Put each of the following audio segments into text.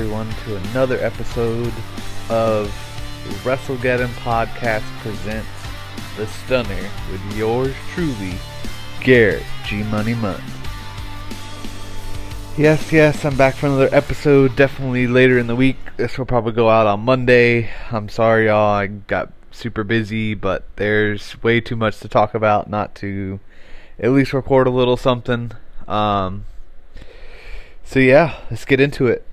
Everyone to another episode of WrestleGeddon Podcast presents The Stunner with yours truly, Garrett G Munny Munn. Yes, yes, I'm back for another episode. Definitely later in the week. This will probably go out on Monday. I'm sorry, y'all. I got super busy, but there's way too much to talk about not to at least record a little something. Um, so yeah, let's get into it.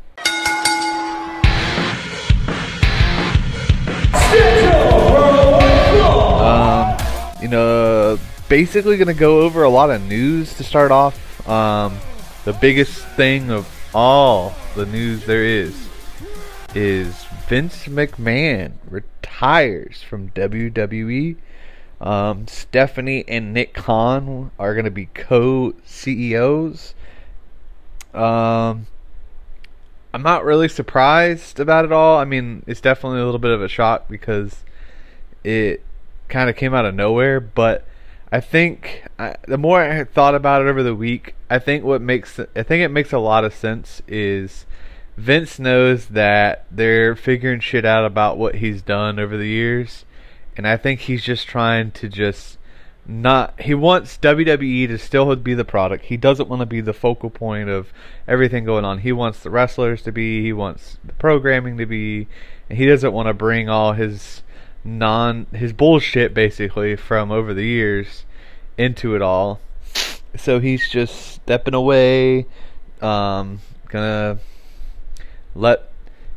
You know, basically gonna go over a lot of news to start off. Um, the biggest thing of all the news there is is Vince McMahon retires from WWE. Um, Stephanie and Nick Khan are going to be co CEOs. Um, I'm not really surprised about it all. I mean, it's definitely a little bit of a shock because it kind of came out of nowhere. But I think I, the more I thought about it over the week, I think what makes I think it makes a lot of sense is Vince knows that they're figuring shit out about what he's done over the years, and I think he's just trying to just not he wants WWE to still be the product. He doesn't want to be the focal point of everything going on. He wants the wrestlers to be, he wants the programming to be, and he doesn't want to bring all his non his bullshit basically from over the years into it all. So he's just stepping away, um, gonna let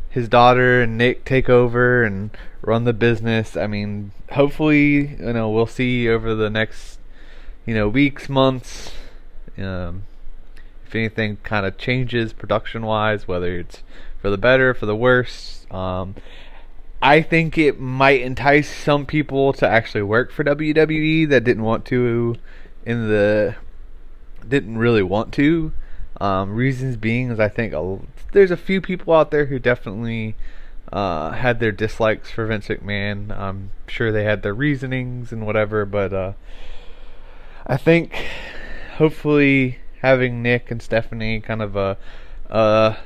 his daughter and Nick take over and run the business. I mean, hopefully, you know, we'll see over the next, you know, weeks, months, um, if anything kind of changes production wise, whether it's for the better, for the worse. Um, I think it might entice some people to actually work for WWE that didn't want to in the didn't really want to. Um, reasons being is I think a, there's a few people out there who definitely uh, had their dislikes for Vince McMahon. I'm sure they had their reasonings and whatever, but uh, I think hopefully having Nick and Stephanie kind of a uh,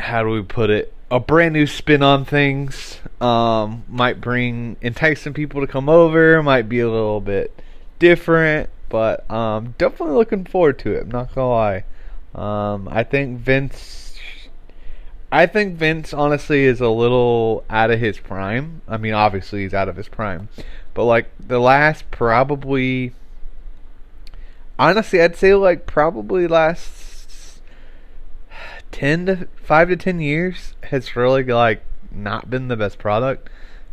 how do we put it a brand new spin on things um, might bring entice some people to come over might be a little bit different but um, definitely looking forward to it I'm not gonna lie. Um, I think Vince I think Vince honestly is a little out of his prime. I mean obviously he's out of his prime but like the last probably honestly I'd say like probably last 10 to 5 to 10 years has really like not been the best product.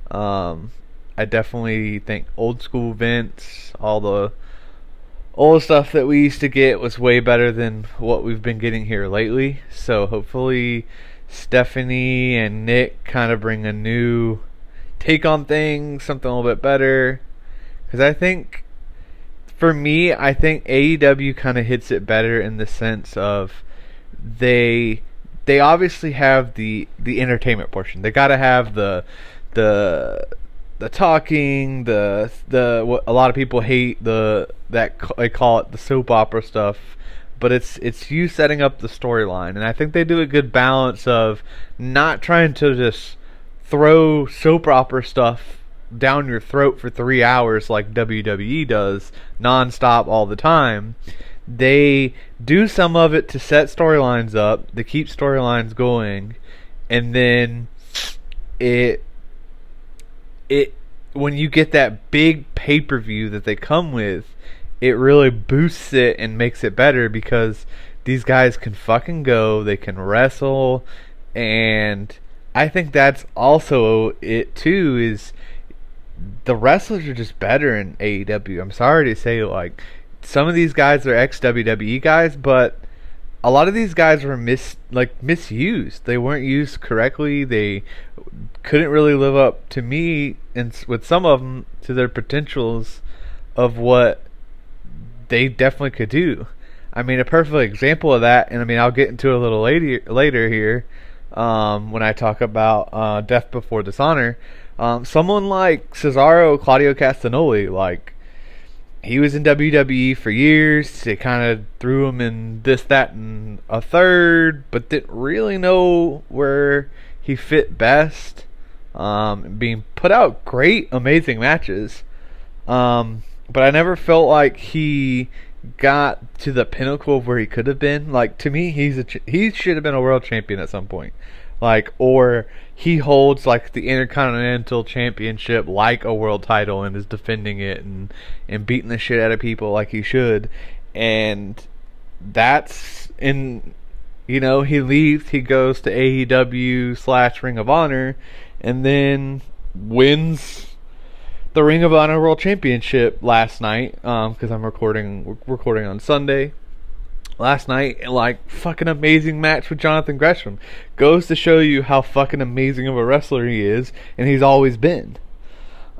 Um, i definitely think old school vince all the old stuff that we used to get was way better than what we've been getting here lately. So hopefully stephanie and nick kind of bring a new take on things something a little bit better. Because i think for me i think aew kind of hits it better in the sense of they they obviously have the the entertainment portion. They got to have the the the talking, the the what a lot of people hate the that they call it the soap opera stuff, but it's it's you setting up the storyline, and I think they do a good balance of not trying to just throw soap opera stuff down your throat for three hours like WWE does nonstop all the time they do some of it to set storylines up, to keep storylines going, and then it it when you get that big pay per view that they come with, it really boosts it and makes it better because these guys can fucking go, they can wrestle, and I think that's also it too. Is the wrestlers are just better in AEW. I'm sorry to say, like some of these guys are ex WWE guys, but a lot of these guys were mis like misused. They weren't used correctly. They couldn't really live up to me and with some of them to their potentials of what they definitely could do. I mean, a perfect example of that, and I mean, I'll get into it a little later later here um, when I talk about uh, Death Before Dishonor. Um, someone like Cesaro, Claudio Castagnoli, like he was in WWE for years. They kind of threw him in this, that, and a third, but didn't really know where he fit best. Um, being put out great, amazing matches. Um, but I never felt like he got to the pinnacle of where he could have been. Like to me, he's a ch- he should have been a world champion at some point. Like or he holds like the intercontinental championship like a world title and is defending it and and beating the shit out of people like he should. And that's in you know he leaves he goes to AEW slash Ring of Honor and then wins the Ring of Honor World Championship last night because um, I'm recording recording on Sunday. Last night, like fucking amazing match with Jonathan Gresham goes to show you how fucking amazing of a wrestler he is, and he's always been.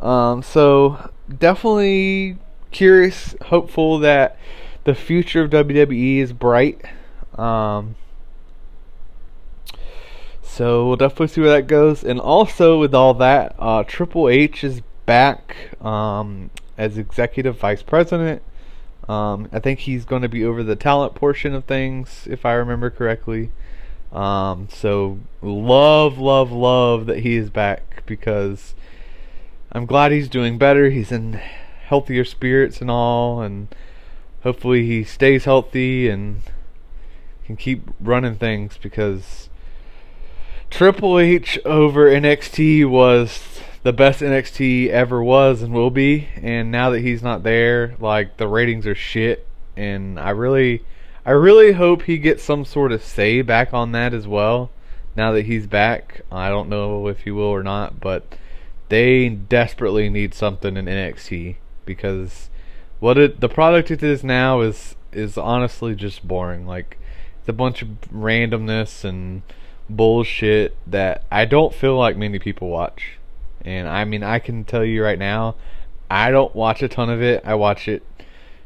Um, so definitely curious, hopeful that the future of WWE is bright. Um, so we'll definitely see where that goes. And also with all that, uh, Triple H is back um, as executive vice president. Um, I think he's going to be over the talent portion of things, if I remember correctly. Um, so love, love, love that he is back because I'm glad he's doing better. He's in healthier spirits and all, and hopefully he stays healthy and can keep running things because Triple H over NXT was the best NXT ever was and will be. And now that he's not there, like the ratings are shit. And I really, I really hope he gets some sort of say back on that as well. Now that he's back, I don't know if he will or not, but they desperately need something in NXT because what it the product it is now is is honestly just boring. Like it's a bunch of randomness and bullshit that I don't feel like many people watch. And I mean, I can tell you right now, I don't watch a ton of it. I watch it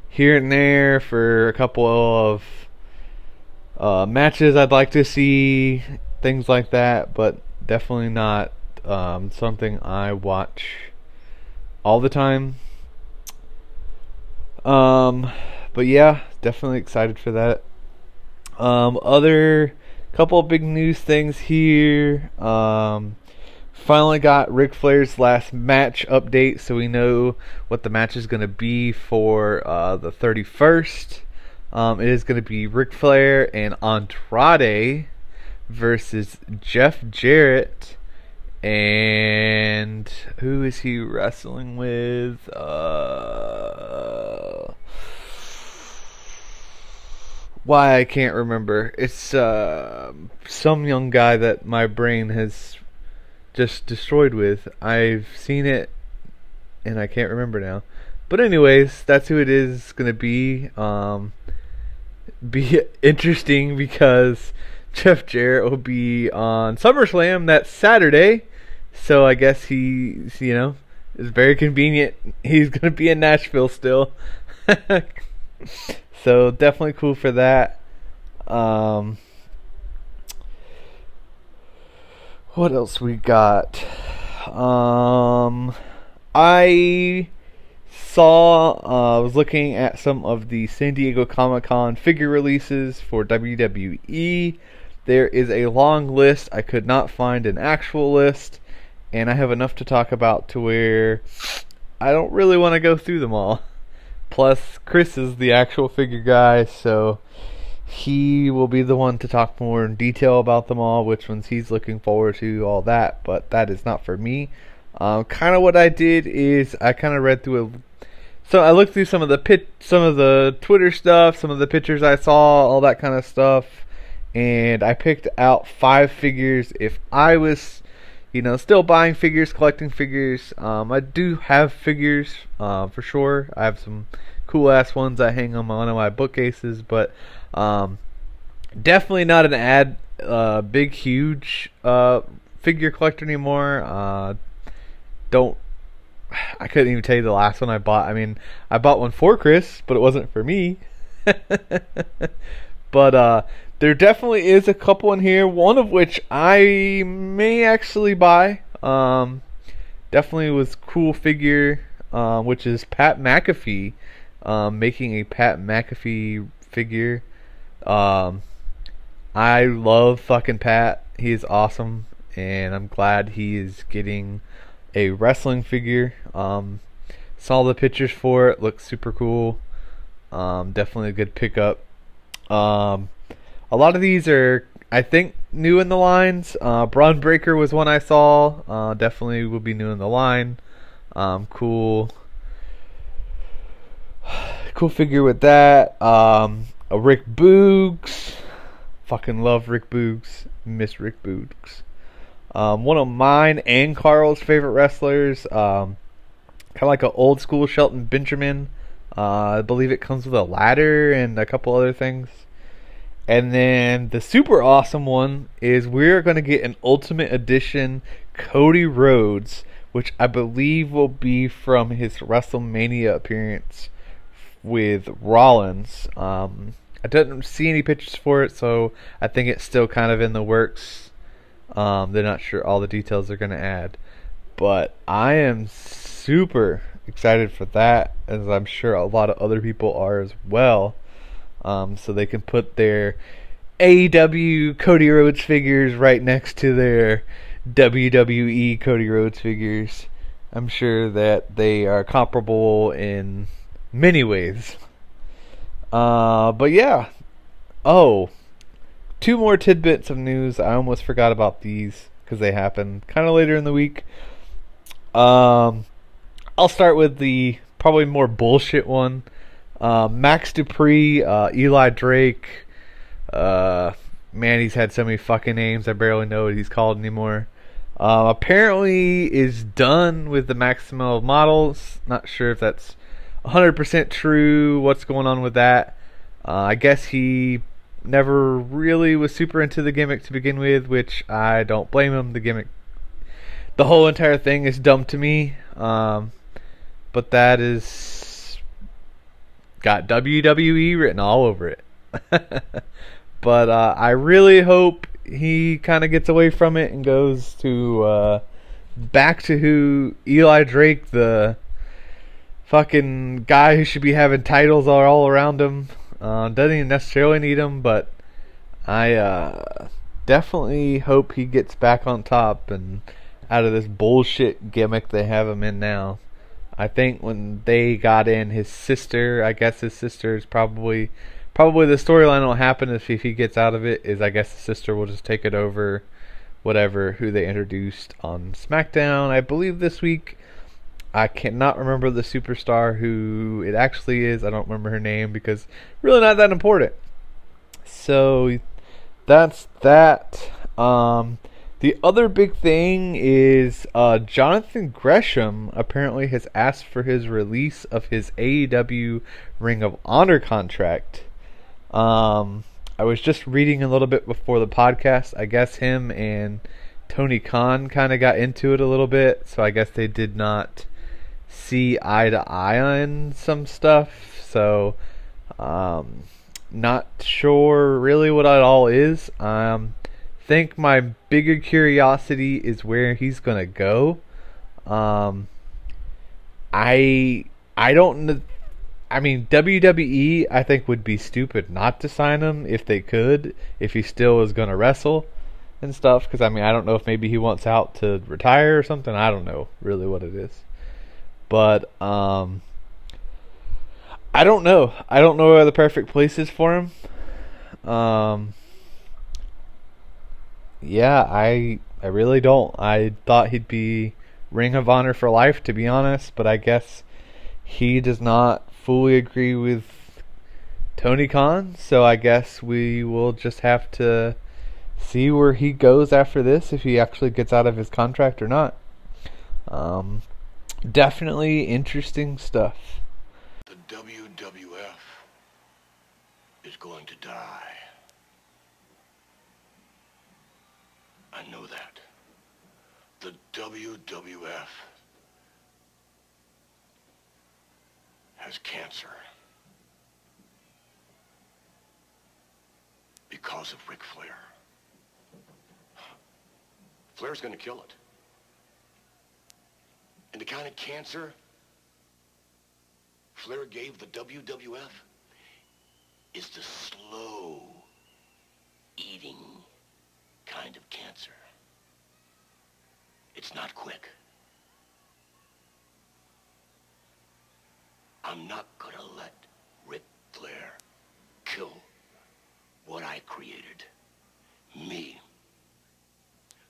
here and there for a couple of uh, matches I'd like to see, things like that, but definitely not um, something I watch all the time. Um, but yeah, definitely excited for that. Um, other couple big news things here. Um, Finally got Ric Flair's last match update, so we know what the match is going to be for uh, the 31st. Um, it is going to be Ric Flair and Andrade versus Jeff Jarrett. And who is he wrestling with? Uh, why I can't remember. It's uh, some young guy that my brain has just destroyed with. I've seen it and I can't remember now. But anyways, that's who it is to be. Um, be interesting because Jeff Jarrett will be on SummerSlam that Saturday. So I guess he, you know, is very convenient. He's to be in Nashville still. so definitely cool for that. Um, what else we got? Um, I saw. Uh, I was looking at some of the San Diego Comic Con figure releases for WWE. There is a long list. I could not find an actual list, and I have enough to talk about to where I don't really want to go through them all. Plus, Chris is the actual figure guy, so he will be the one to talk more in detail about them all, which ones he's looking forward to, all that. But that is not for me. Um, kind of what I did is I kind of read through a. So I looked through some of the pit, some of the Twitter stuff, some of the pictures I saw, all that kind of stuff, and I picked out five figures. If I was, you know, still buying figures, collecting figures, um, I do have figures uh, for sure. I have some cool ass ones I hang them on my bookcases, but um, definitely not an ad, uh, big, huge uh, figure collector anymore. Uh, don't. I couldn't even tell you the last one I bought. I mean, I bought one for Chris, but it wasn't for me. but uh, there definitely is a couple in here. One of which I may actually buy. Um, definitely was cool figure, uh, which is Pat McAfee um, making a Pat McAfee figure. Um, I love fucking Pat. He is awesome, and I'm glad he is getting a wrestling figure. Um, saw the pictures for it. Looks super cool. Um, definitely a good pickup. Um, a lot of these are, I think, new in the lines. Uh, Bron Breakker was one I saw. Uh, definitely will be new in the line. Um, cool. Cool figure with that. Um, a Rick Boogs. Fucking love Rick Boogs. Miss Rick Boogs. Um, one of mine and Carl's favorite wrestlers. Um, kind of like an old school Shelton Benjamin. Uh, I believe it comes with a ladder and a couple other things. And then the super awesome one is we're going to get an Ultimate Edition Cody Rhodes, which I believe will be from his WrestleMania appearance with Rollins. Um, I didn't see any pictures for it, so I think it's still kind of in the works. Um, they're not sure all the details they're going to add. But I am super excited for that, as I'm sure a lot of other people are as well. Um, so they can put their AEW Cody Rhodes figures right next to their WWE Cody Rhodes figures. I'm sure that they are comparable in many ways. Uh, but yeah. Oh, two more tidbits of news. I almost forgot about these because they happened kind of later in the week. Um, I'll start with the probably more bullshit one. Uh, Max Dupri, uh, Eli Drake. Uh, man, he's had so many fucking names. I barely know what he's called anymore. Uh, apparently, is done with the Maximo models. Not sure if that's 100% true. What's going on with that? Uh, I guess he never really was super into the gimmick to begin with, which I don't blame him. The gimmick, the whole entire thing is dumb to me. Um, but that is got WWE written all over it. but uh, I really hope he kind of gets away from it and goes to uh, back to who Eli Drake, the fucking guy who should be having titles all, all around him. Uh, doesn't even necessarily need them, but I uh, definitely hope he gets back on top and out of this bullshit gimmick they have him in now. I think when they got in his sister, I guess his sister is probably probably the storyline will happen if, if he gets out of it is I guess the sister will just take it over whatever who they introduced on SmackDown I believe this week. I cannot remember the superstar who it actually is. I don't remember her name because really not that important. So that's that. Um, the other big thing is uh, Jonathan Gresham apparently has asked for his release of his AEW Ring of Honor contract. Um, I was just reading a little bit before the podcast. I guess him and Tony Khan kind of got into it a little bit, so I guess they did not see eye to eye on some stuff. So, um, not sure really what it all is. Um, think my bigger curiosity is where he's gonna go. Um, I I don't. I mean, WWE I think would be stupid not to sign him if they could, if he still is gonna wrestle and stuff. Because I mean, I don't know if maybe he wants out to retire or something. I don't know really what it is, but um, I don't know. I don't know where the perfect place is for him. Um, yeah, I I really don't. I thought he'd be Ring of Honor for life, to be honest, but I guess he does not fully agree with Tony Khan, so I guess we will just have to see where he goes after this, if he actually gets out of his contract or not. Um, definitely interesting stuff. The WWF is going to die. I know that. The WWF has cancer. Because of Ric Flair. Flair's gonna kill it. And the kind of cancer Flair gave the WWF is the slow eating kind of cancer. It's not quick. I'm not gonna let Ric Flair kill what I created. Me.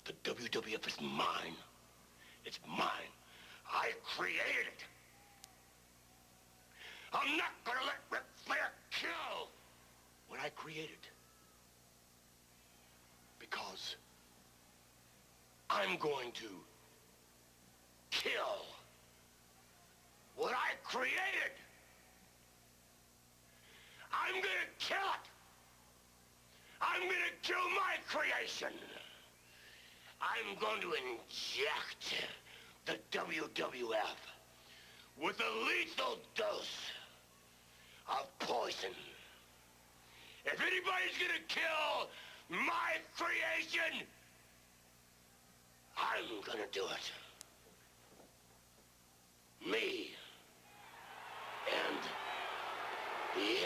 The WWF is mine. It's mine. I created it. I'm not gonna let Ric Flair kill what I created. Because I'm going to kill what I created. I'm gonna kill it. I'm gonna kill my creation. I'm going to inject the WWF with a lethal dose of poison. If anybody's gonna kill my creation, I'm gonna do it. Me and the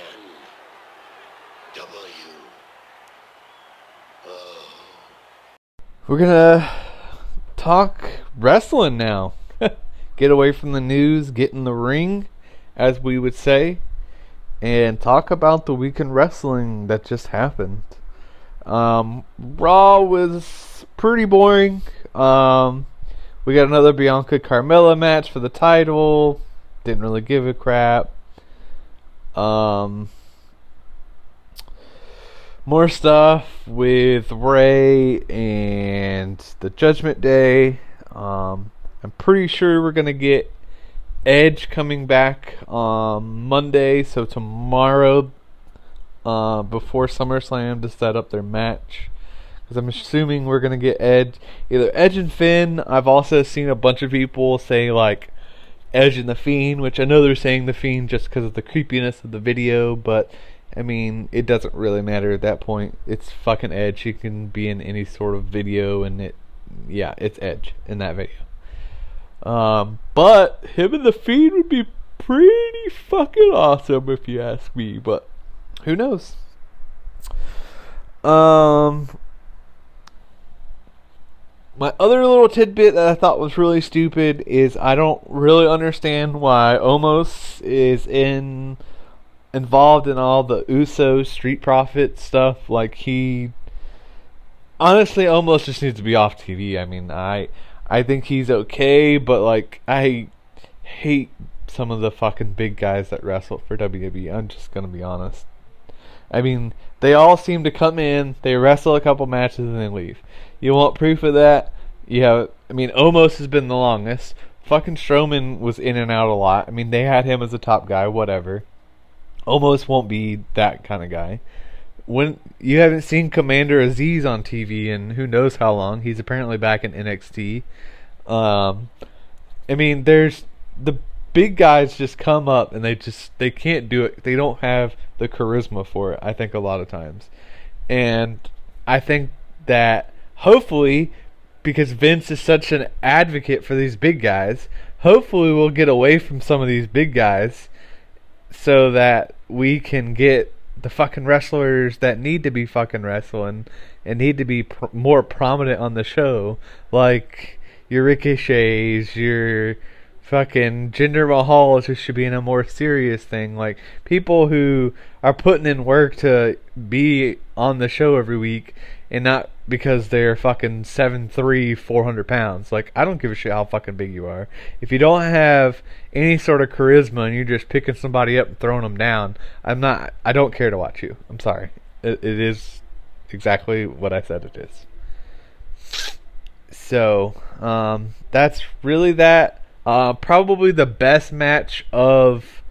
NWO. We're gonna talk wrestling now. get away from the news, get in the ring, as we would say, and talk about the weekend wrestling that just happened. Um, Raw was pretty boring. Um, we got another Bianca Carmella match for the title. Didn't really give a crap. Um, more stuff with Rey and the Judgment Day. Um, I'm pretty sure we're gonna get Edge coming back on Monday, so tomorrow, uh, before SummerSlam to set up their match. Because I'm assuming we're gonna get Edge, either Edge and Finn. I've also seen a bunch of people say like Edge and the Fiend, which I know they're saying the Fiend just because of the creepiness of the video, but I mean, it doesn't really matter at that point. It's fucking Edge. He can be in any sort of video, and it, yeah, it's Edge in that video. Um, but him and the Fiend would be pretty fucking awesome if you ask me. But who knows? Um, my other little tidbit that I thought was really stupid is I don't really understand why Omos is in involved in all the Uso Street Profit stuff. Like he honestly almost just needs to be off TV. I mean, I I think he's okay, but like I hate some of the fucking big guys that wrestle for WWE. I'm just gonna be honest. I mean, they all seem to come in, they wrestle a couple matches, and then leave. You want proof of that? Yeah, I mean, Omos has been the longest. Fucking Strowman was in and out a lot. I mean, they had him as a top guy, whatever. Omos won't be that kind of guy. When you haven't seen Commander Azeez on TV in who knows how long, he's apparently back in NXT. Um, I mean, there's the big guys just come up and they just they can't do it. They don't have the charisma for it. I think a lot of times, and I think that hopefully because Vince is such an advocate for these big guys, hopefully we'll get away from some of these big guys so that we can get the fucking wrestlers that need to be fucking wrestling and need to be pr- more prominent on the show, like your Ricochets, your fucking Jinder Mahals, who should be in a more serious thing, like people who are putting in work to be on the show every week and not because they're fucking 7'3", 400 pounds. Like, I don't give a shit how fucking big you are. If you don't have any sort of charisma and you're just picking somebody up and throwing them down, I'm not, I don't care to watch you. I'm sorry. it, it is exactly what I said it is. So, um, that's really that. Uh, probably the best match of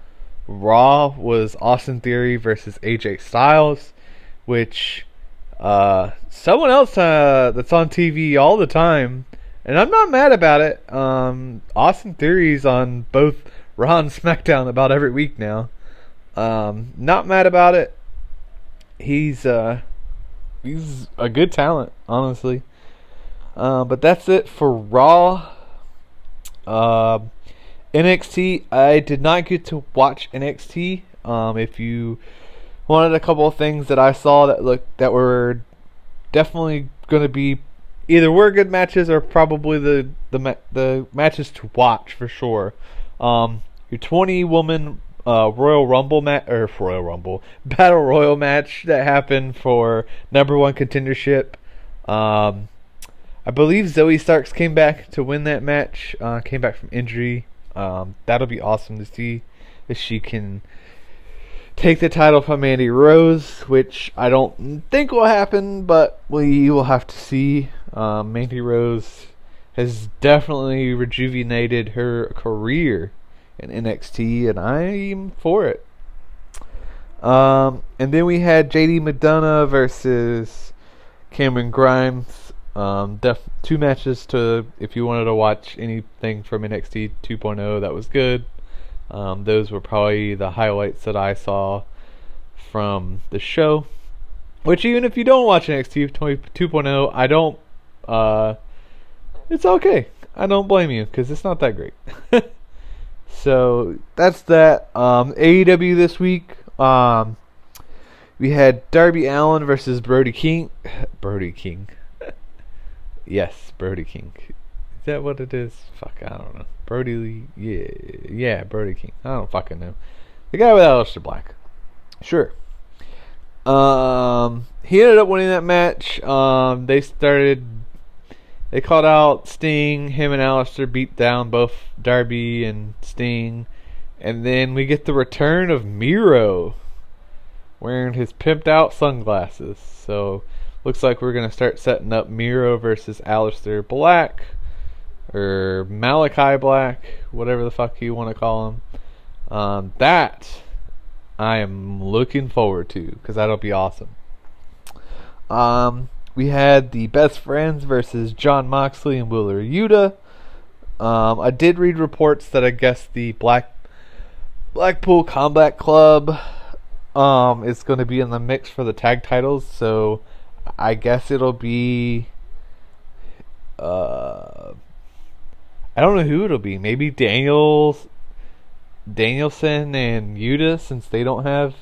Raw was Austin Theory versus AJ Styles, which uh, someone else uh, that's on TV all the time, and I'm not mad about it. Um, Austin Theory's on both Raw and SmackDown about every week now. Um, not mad about it. He's uh, he's a good talent, honestly. Uh, but that's it for Raw. Uh, NXT, I did not get to watch NXT. Um, if you wanted the couple of things that I saw that looked that were definitely going to be either were good matches or probably the the the matches to watch for sure. Um, your 20 woman uh, Royal Rumble match or Royal Rumble Battle Royal match that happened for number one contendership. Um, I believe Zoey Starks came back to win that match. Uh, came back from injury. Um, that'll be awesome to see if she can take the title from Mandy Rose, which I don't think will happen, but we will have to see. Um, Mandy Rose has definitely rejuvenated her career in NXT, and I'm for it. Um, and then we had JD McDonagh versus Cameron Grimes. Um, def- two matches to if you wanted to watch anything from NXT 2.0 that was good. Um, those were probably the highlights that I saw from the show. Which even if you don't watch NXT 2.0, I don't. Uh, it's okay. I don't blame you because it's not that great. so that's that. Um, AEW this week. Um, we had Darby Allin versus Brody King. Brody King. yes, Brody King. Is that what it is? Fuck, I don't know. Brody. Yeah, yeah, Brody King. I don't fucking know. The guy with Aleister Black. Sure. Um, he ended up winning that match. Um, they started. They called out Sting. Him and Aleister beat down both Darby and Sting, and then we get the return of Miro, wearing his pimped out sunglasses. So, looks like we're gonna start setting up Miro versus Aleister Black, or Malachi Black, whatever the fuck you want to call him. Um, that I am looking forward to because that'll be awesome. Um, we had the best friends versus Jon Moxley and Wheeler Yuta. Um, I did read reports that I guess the Black Blackpool Combat Club um, is going to be in the mix for the tag titles, so I guess it'll be. Uh, I don't know who it'll be. Maybe Daniels Danielson and Yuta since they don't have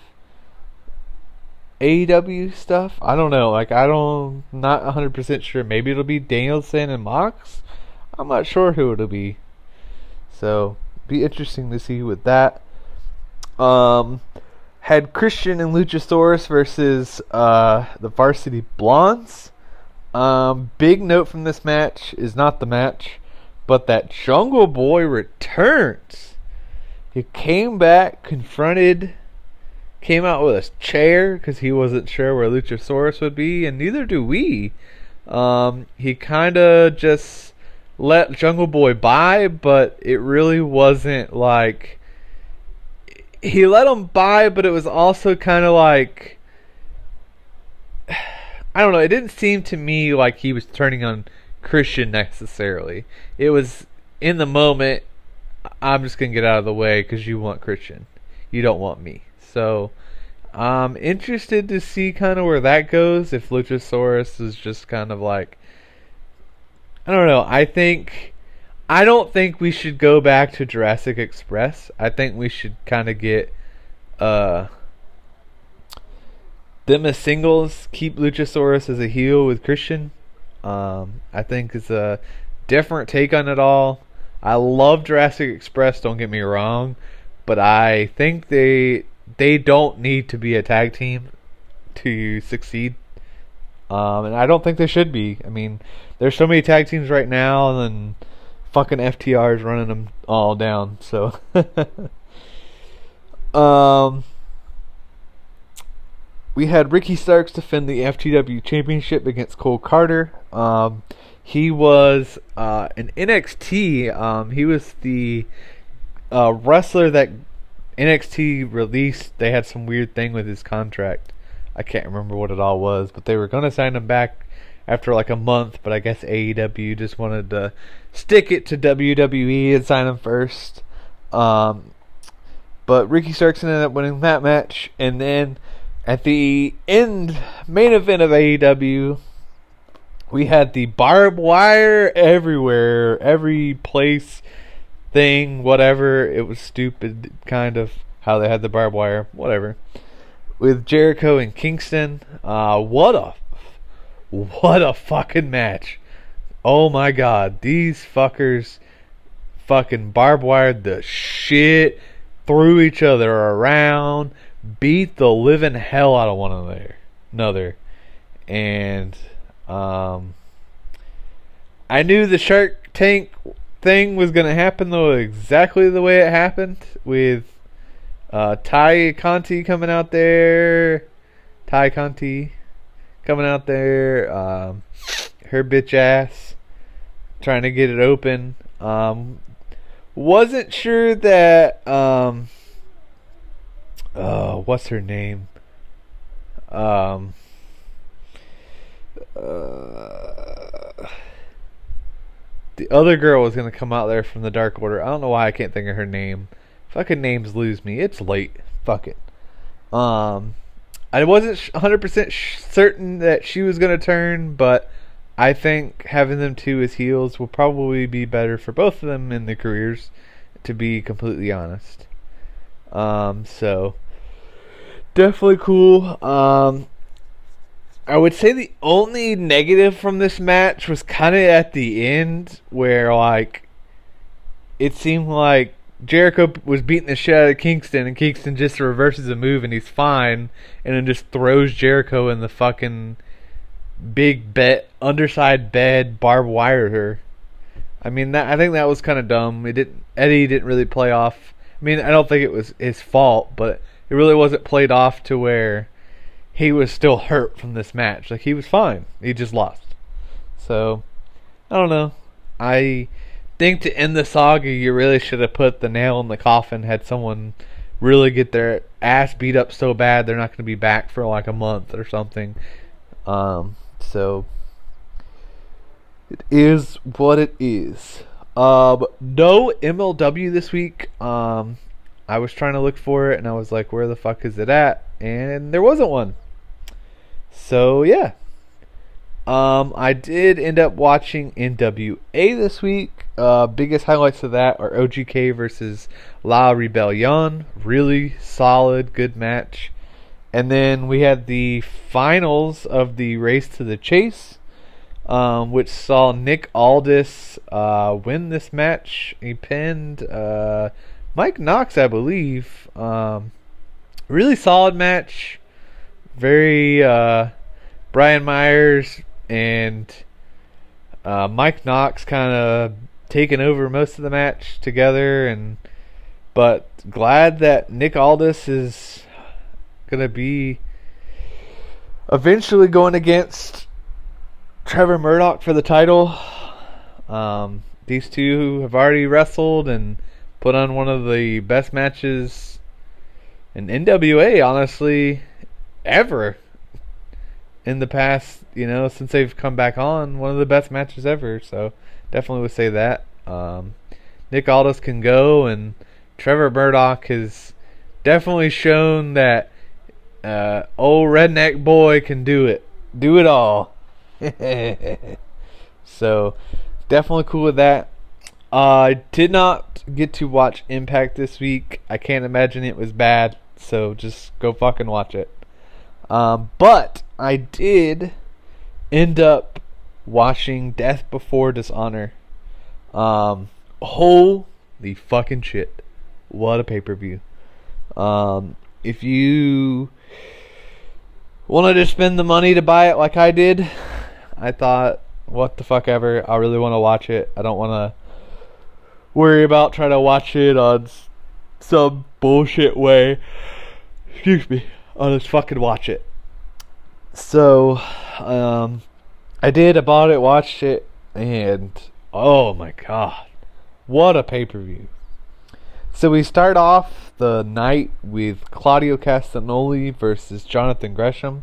AEW stuff. I don't know. Like I don't not 100% sure. Maybe it'll be Danielson and Mox. I'm not sure who it'll be. So, be interesting to see with that. Um had Christian and Luchasaurus versus uh, the Varsity Blondes. Um, big note from this match is not the match, but that Jungle Boy returns. He came back, confronted, came out with a chair because he wasn't sure where Luchasaurus would be, and neither do we. Um, he kind of just let Jungle Boy by, but it really wasn't like. He let him by, but it was also kind of like. I don't know. It didn't seem to me like he was turning on Christian necessarily. It was in the moment I'm just gonna get out of the way because you want Christian, you don't want me. So I'm interested to see kind of where that goes. If Luchasaurus is just kind of like, I don't know. I think I don't think we should go back to Jurassic Express. I think we should kind of get uh them as singles. Keep Luchasaurus as a heel with Christian. Um, I think it's a different take on it all. I love Jurassic Express. Don't get me wrong, but I think they they don't need to be a tag team to succeed. Um, and I don't think they should be. I mean, there's so many tag teams right now, and fucking FTR is running them all down. So, um, we had Ricky Starks defend the FTW Championship against Cole Karter. Um, he was uh, an NXT. Um, he was the uh, wrestler that NXT released. They had some weird thing with his contract. I can't remember what it all was, but they were going to sign him back after like a month. But I guess AEW just wanted to stick it to WWE and sign him first. Um, but Ricky Starks ended up winning that match, and then at the end main event of AEW, we had the barbed wire everywhere, every place. thing, whatever. It was stupid, kind of how they had the barbed wire, whatever. With Jericho and Kingston, uh, what a, what a fucking match! Oh my god, these fuckers, fucking barbed wired the shit, threw each other around, beat the living hell out of one another, another, and um, I knew the Shark Tank thing was going to happen though exactly the way it happened with uh, Tay Conti coming out there, Ty Conti coming out there, um, her bitch ass trying to get it open. Um, wasn't sure that um, uh, what's her name? Um, uh, the other girl was gonna come out there from the Dark Order. I don't know why I can't think of her name. Fucking names lose me. It's late. Fuck it. Um, I wasn't 100% certain that she was gonna turn, but I think having them two as heels will probably be better for both of them in their careers. To be completely honest. Um, so definitely cool. Um, I would say the only negative from this match was kind of at the end where like it seemed like Jericho was beating the shit out of Kingston and Kingston just reverses a move and he's fine and then just throws Jericho in the fucking big bet underside bed barbed wire her. I mean that I think that was kind of dumb. It didn't Eddie didn't really play off. I mean I don't think it was his fault, but it really wasn't played off to where he was still hurt from this match. Like he was fine. He just lost. So I don't know. I think to end the saga, you really should have put the nail in the coffin. Had someone really get their ass beat up so bad they're not going to be back for like a month or something. Um, so it is what it is. Um, no MLW this week. Um, I was trying to look for it and I was like, where the fuck is it at? And there wasn't one. So yeah. Um, I did end up watching NWA this week. Uh, biggest highlights of that are OGK versus La Rebellion. Really solid, good match. And then we had the finals of the Race to the Chase, um, which saw Nick Aldis uh, win this match. He pinned uh, Mike Knox, I believe. Um, really solid match very uh, Brian Myers and uh, Mike Knox kind of taking over most of the match together, and but glad that Nick Aldis is gonna be eventually going against Trevor Murdoch for the title. Um, these two have already wrestled and put on one of the best matches in NWA, honestly ever in the past, you know, since they've come back on, one of the best matches ever. So definitely would say that. Um, Nick Aldis can go, and Trevor Murdoch has definitely shown that uh, old redneck boy can do it, do it all. so definitely cool with that. I uh, did not get to watch Impact this week. I can't imagine it was bad. So just go fucking watch it. Um, but I did end up watching Death Before Dishonor. Um, holy fucking shit. What a pay per view. Um, if you wanted to spend the money to buy it like I did, I thought, what the fuck ever. I really want to watch it. I don't want to worry about trying to watch it on some bullshit way. Excuse me. I'll just fucking watch it. So, um, I did. I bought it, watched it, and oh my god, what a pay per view! So we start off the night with Claudio Castagnoli versus Jonathan Gresham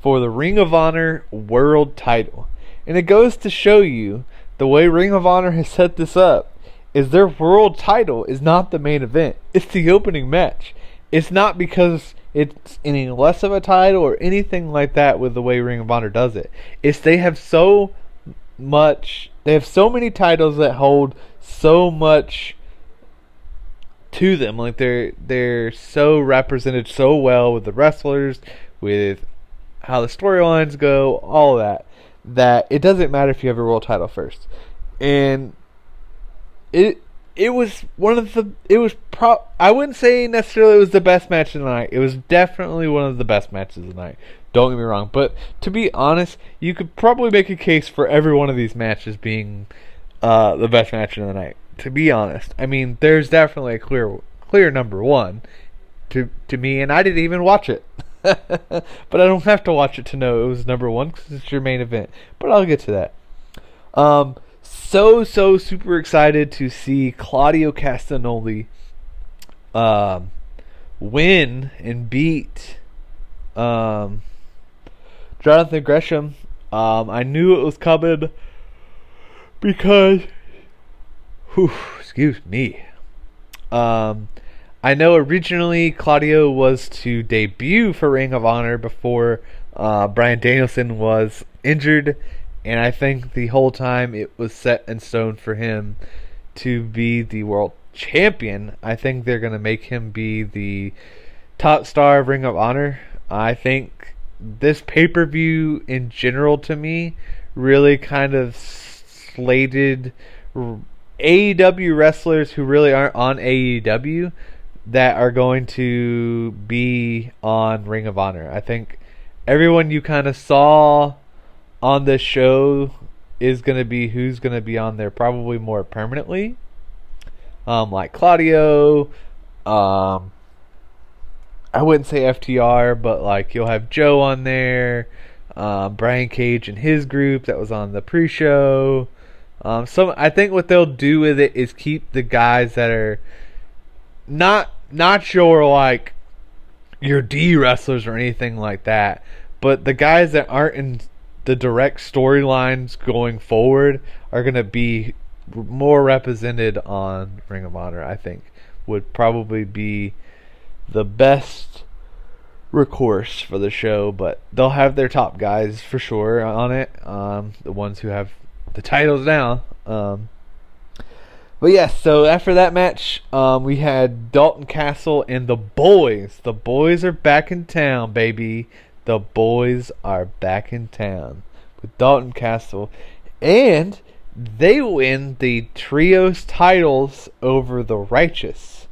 for the Ring of Honor World Title, and it goes to show you the way Ring of Honor has set this up is their world title is not the main event; it's the opening match. It's not because it's any less of a title or anything like that with the way Ring of Honor does it. It's they have so much they have so many titles that hold so much to them. Like they're they're so represented so well with the wrestlers, with how the storylines go, all that. That it doesn't matter if you have a world title first, and it it was one of the it was pro I wouldn't say necessarily it was the best match of the night. It was definitely one of the best matches of the night. Don't get me wrong, but to be honest, you could probably make a case for every one of these matches being uh, the best match of the night. To be honest, I mean, there's definitely a clear clear number one to to me, and I didn't even watch it. but I don't have to watch it to know it was number one because it's your main event. But I'll get to that. Um, so so super excited to see Claudio Castagnoli um, win and beat um, Jonathan Gresham. Um, I knew it was coming because, whew, excuse me. Um, I know originally Claudio was to debut for Ring of Honor before uh, Bryan Danielson was injured, and I think the whole time it was set in stone for him to be the world champion. I think they're going to make him be the top star of Ring of Honor. I think this pay per view in general to me really kind of slated AEW wrestlers who really aren't on AEW that are going to be on Ring of Honor. I think everyone you kind of saw on this show is going to be who's going to be on there probably more permanently. Um, like Claudio, um, I wouldn't say FTR, but like you'll have Joe on there, uh, Brian Cage and his group that was on the pre-show. Um, so I think what they'll do with it is keep the guys that are not not your like your D wrestlers or anything like that, but the guys that aren't in the direct storylines going forward are going to be more represented on Ring of Honor. I think would probably be the best recourse for the show, but they'll have their top guys for sure on it. Um, the ones who have the titles now. Um, but yes, yeah, so after that match, um, we had Dalton Castle and the boys. The boys are back in town, baby. The boys are back in town with Dalton Castle, and they win the trios titles over the Righteous.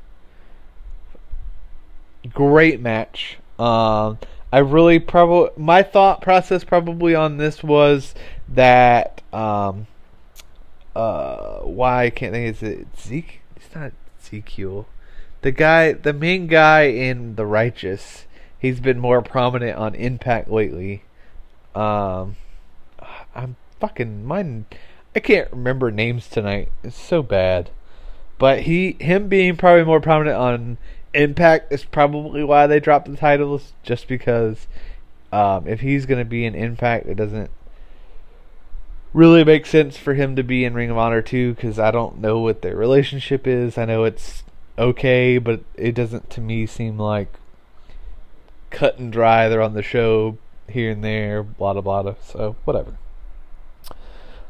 Great match. Um, I really probably my thought process probably on this was that um, uh, why I can't think is it Zeke? It's not Ezekiel. The guy, the main guy in The Righteous, he's been more prominent on Impact lately. Um, I'm fucking mine. I can't remember names tonight. It's so bad. But he, him being probably more prominent on Impact is probably why they dropped the titles. Just because, um, if he's gonna be in Impact, it doesn't really makes sense for him to be in Ring of Honor too because I don't know what their relationship is. I know it's okay, but it doesn't to me seem like cut and dry. They're on the show here and there, blah blah blah. So whatever.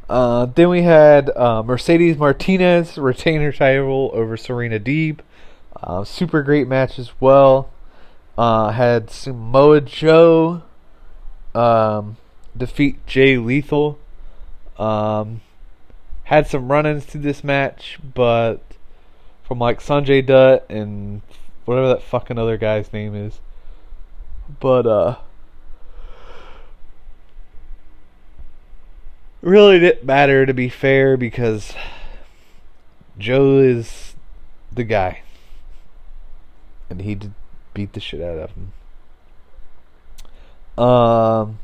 Uh, then we had uh, Mercedes Martinez retain her title over Serena Deeb. Uh, super great match as well. Uh, had Samoa Joe um, defeat Jay Lethal. Um, had some run-ins to this match, but from like Sanjay Dutt and whatever that fucking other guy's name is. But uh really didn't matter to be fair because Joe is the guy. And he did beat the shit out of him. Um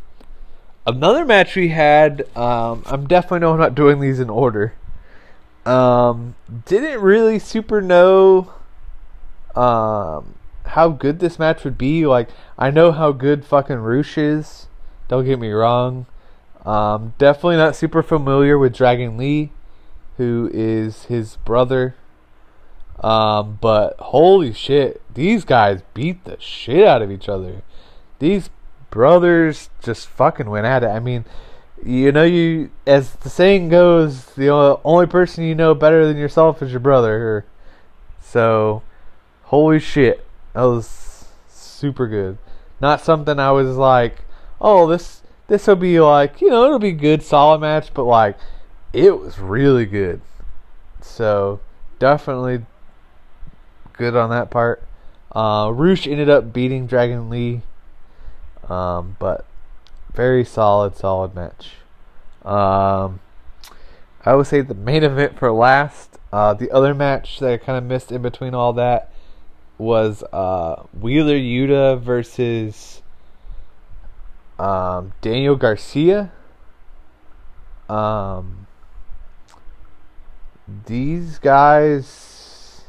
another match we had. Um, I'm definitely know I'm not doing these in order. Um, didn't really super know um, how good this match would be. Like I know how good fucking Rush is. Don't get me wrong. Um, definitely not super familiar with Dragon Lee, who is his brother. Um, but holy shit, these guys beat the shit out of each other. These brothers just fucking went at it. I mean, you know, you as the saying goes, the only person you know better than yourself is your brother. So Holy shit. That was super good. Not something I was like, oh, this this will be like, you know, it'll be good, solid match, but like, it was really good. So, definitely good on that part. Uh, Rush ended up beating Dragon Lee, um, but very solid, solid match. Um, I would say the main event for last. Uh, the other match that I kind of missed in between all that was uh, Wheeler Yuta versus um, Daniel Garcia. Um, these guys,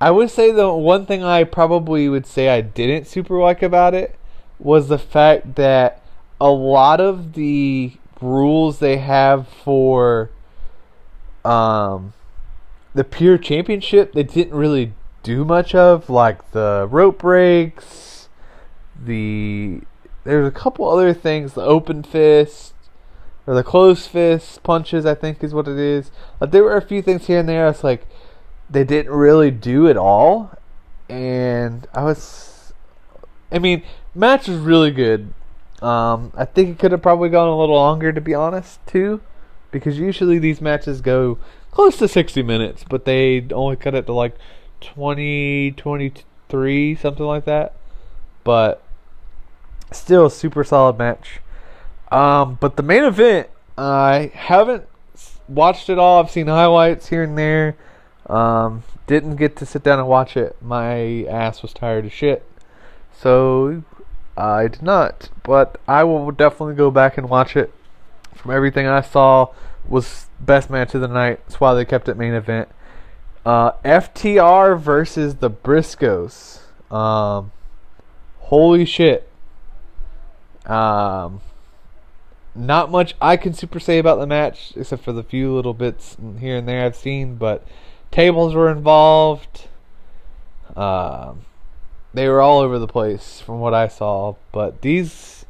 I would say the one thing I probably would say I didn't super like about it was the fact that a lot of the rules they have for um, the pure championship they didn't really do much of, like the rope breaks, the there's a couple other things, the open fist or the closed fist punches, I think is what it is. Like there were a few things here and there. It's like they didn't really do it all, and I was, I mean, match was really good. Um, I think it could have probably gone a little longer, to be honest, too, because usually these matches go close to 60 minutes, but they only cut it to like 20, 23, something like that. But still super solid match. Um, but the main event, I haven't watched it all. I've seen highlights here and there. Um, didn't get to sit down and watch it. My ass was tired of shit. So I did not. But I will definitely go back and watch it. From everything I saw, was best match of the night. That's why they kept it main event. Uh, FTR versus the Briscoes. Um, holy shit. Um, not much I can super say about the match, except for the few little bits here and there I've seen. But tables were involved. Um, they were all over the place from what I saw. But these,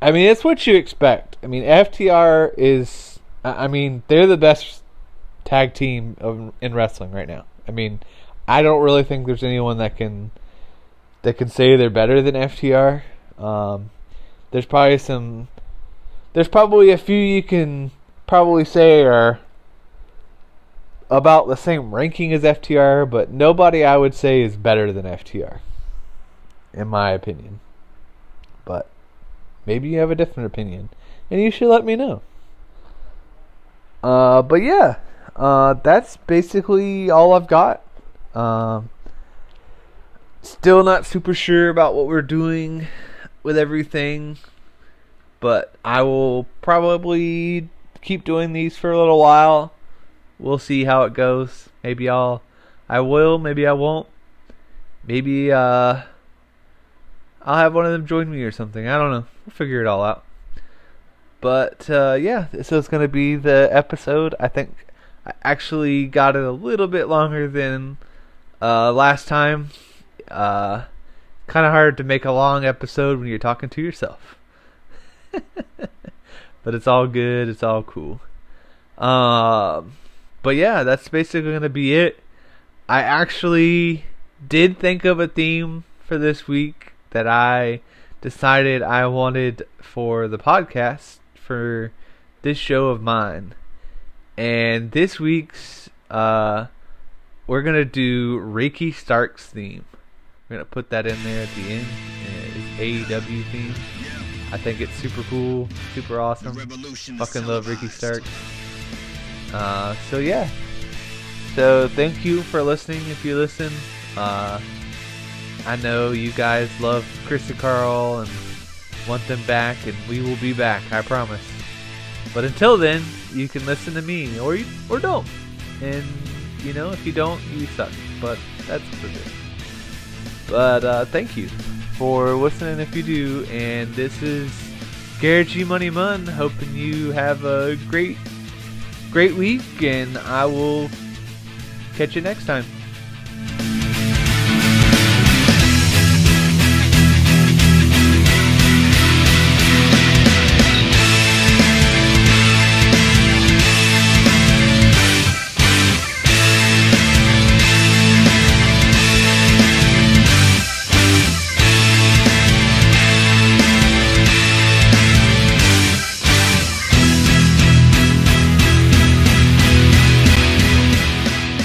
I mean, it's what you expect. I mean, FTR is, I mean, they're the best tag team of, in wrestling right now. I mean, I don't really think there's anyone that can that can say they're better than FTR. Um, there's probably some. There's probably a few you can probably say are about the same ranking as FTR, but nobody I would say is better than FTR, in my opinion. But maybe you have a different opinion, and you should let me know. Uh, but yeah, uh, that's basically all I've got. Um, still not super sure about what we're doing with everything, but I will probably keep doing these for a little while. We'll see how it goes. Maybe I'll, I will. Maybe I won't. Maybe uh, I'll have one of them join me or something. I don't know. We'll figure it all out. But uh, yeah, this is going to be the episode. I think I actually got it a little bit longer than uh, last time. Uh, kind of hard to make a long episode when you're talking to yourself. but it's all good. It's all cool. Um, but yeah, that's basically going to be it. I actually did think of a theme for this week that I decided I wanted for the podcast for this show of mine. And this week's, uh, we're gonna do Ricky Starks' theme. We're gonna put that in there at the end. It's AEW theme. I think it's super cool, super awesome. Fucking love Ricky Starks. Uh, so yeah. So thank you for listening. If you listen, uh, I know you guys love Chris and Carl and want them back, and we will be back. I promise. But until then, you can listen to me, or you, or don't. And you know, if you don't, you suck. But that's it is. But uh, thank you for listening if you do. And this is Garrett G Munny Munn, hoping you have a great, great week. And I will catch you next time.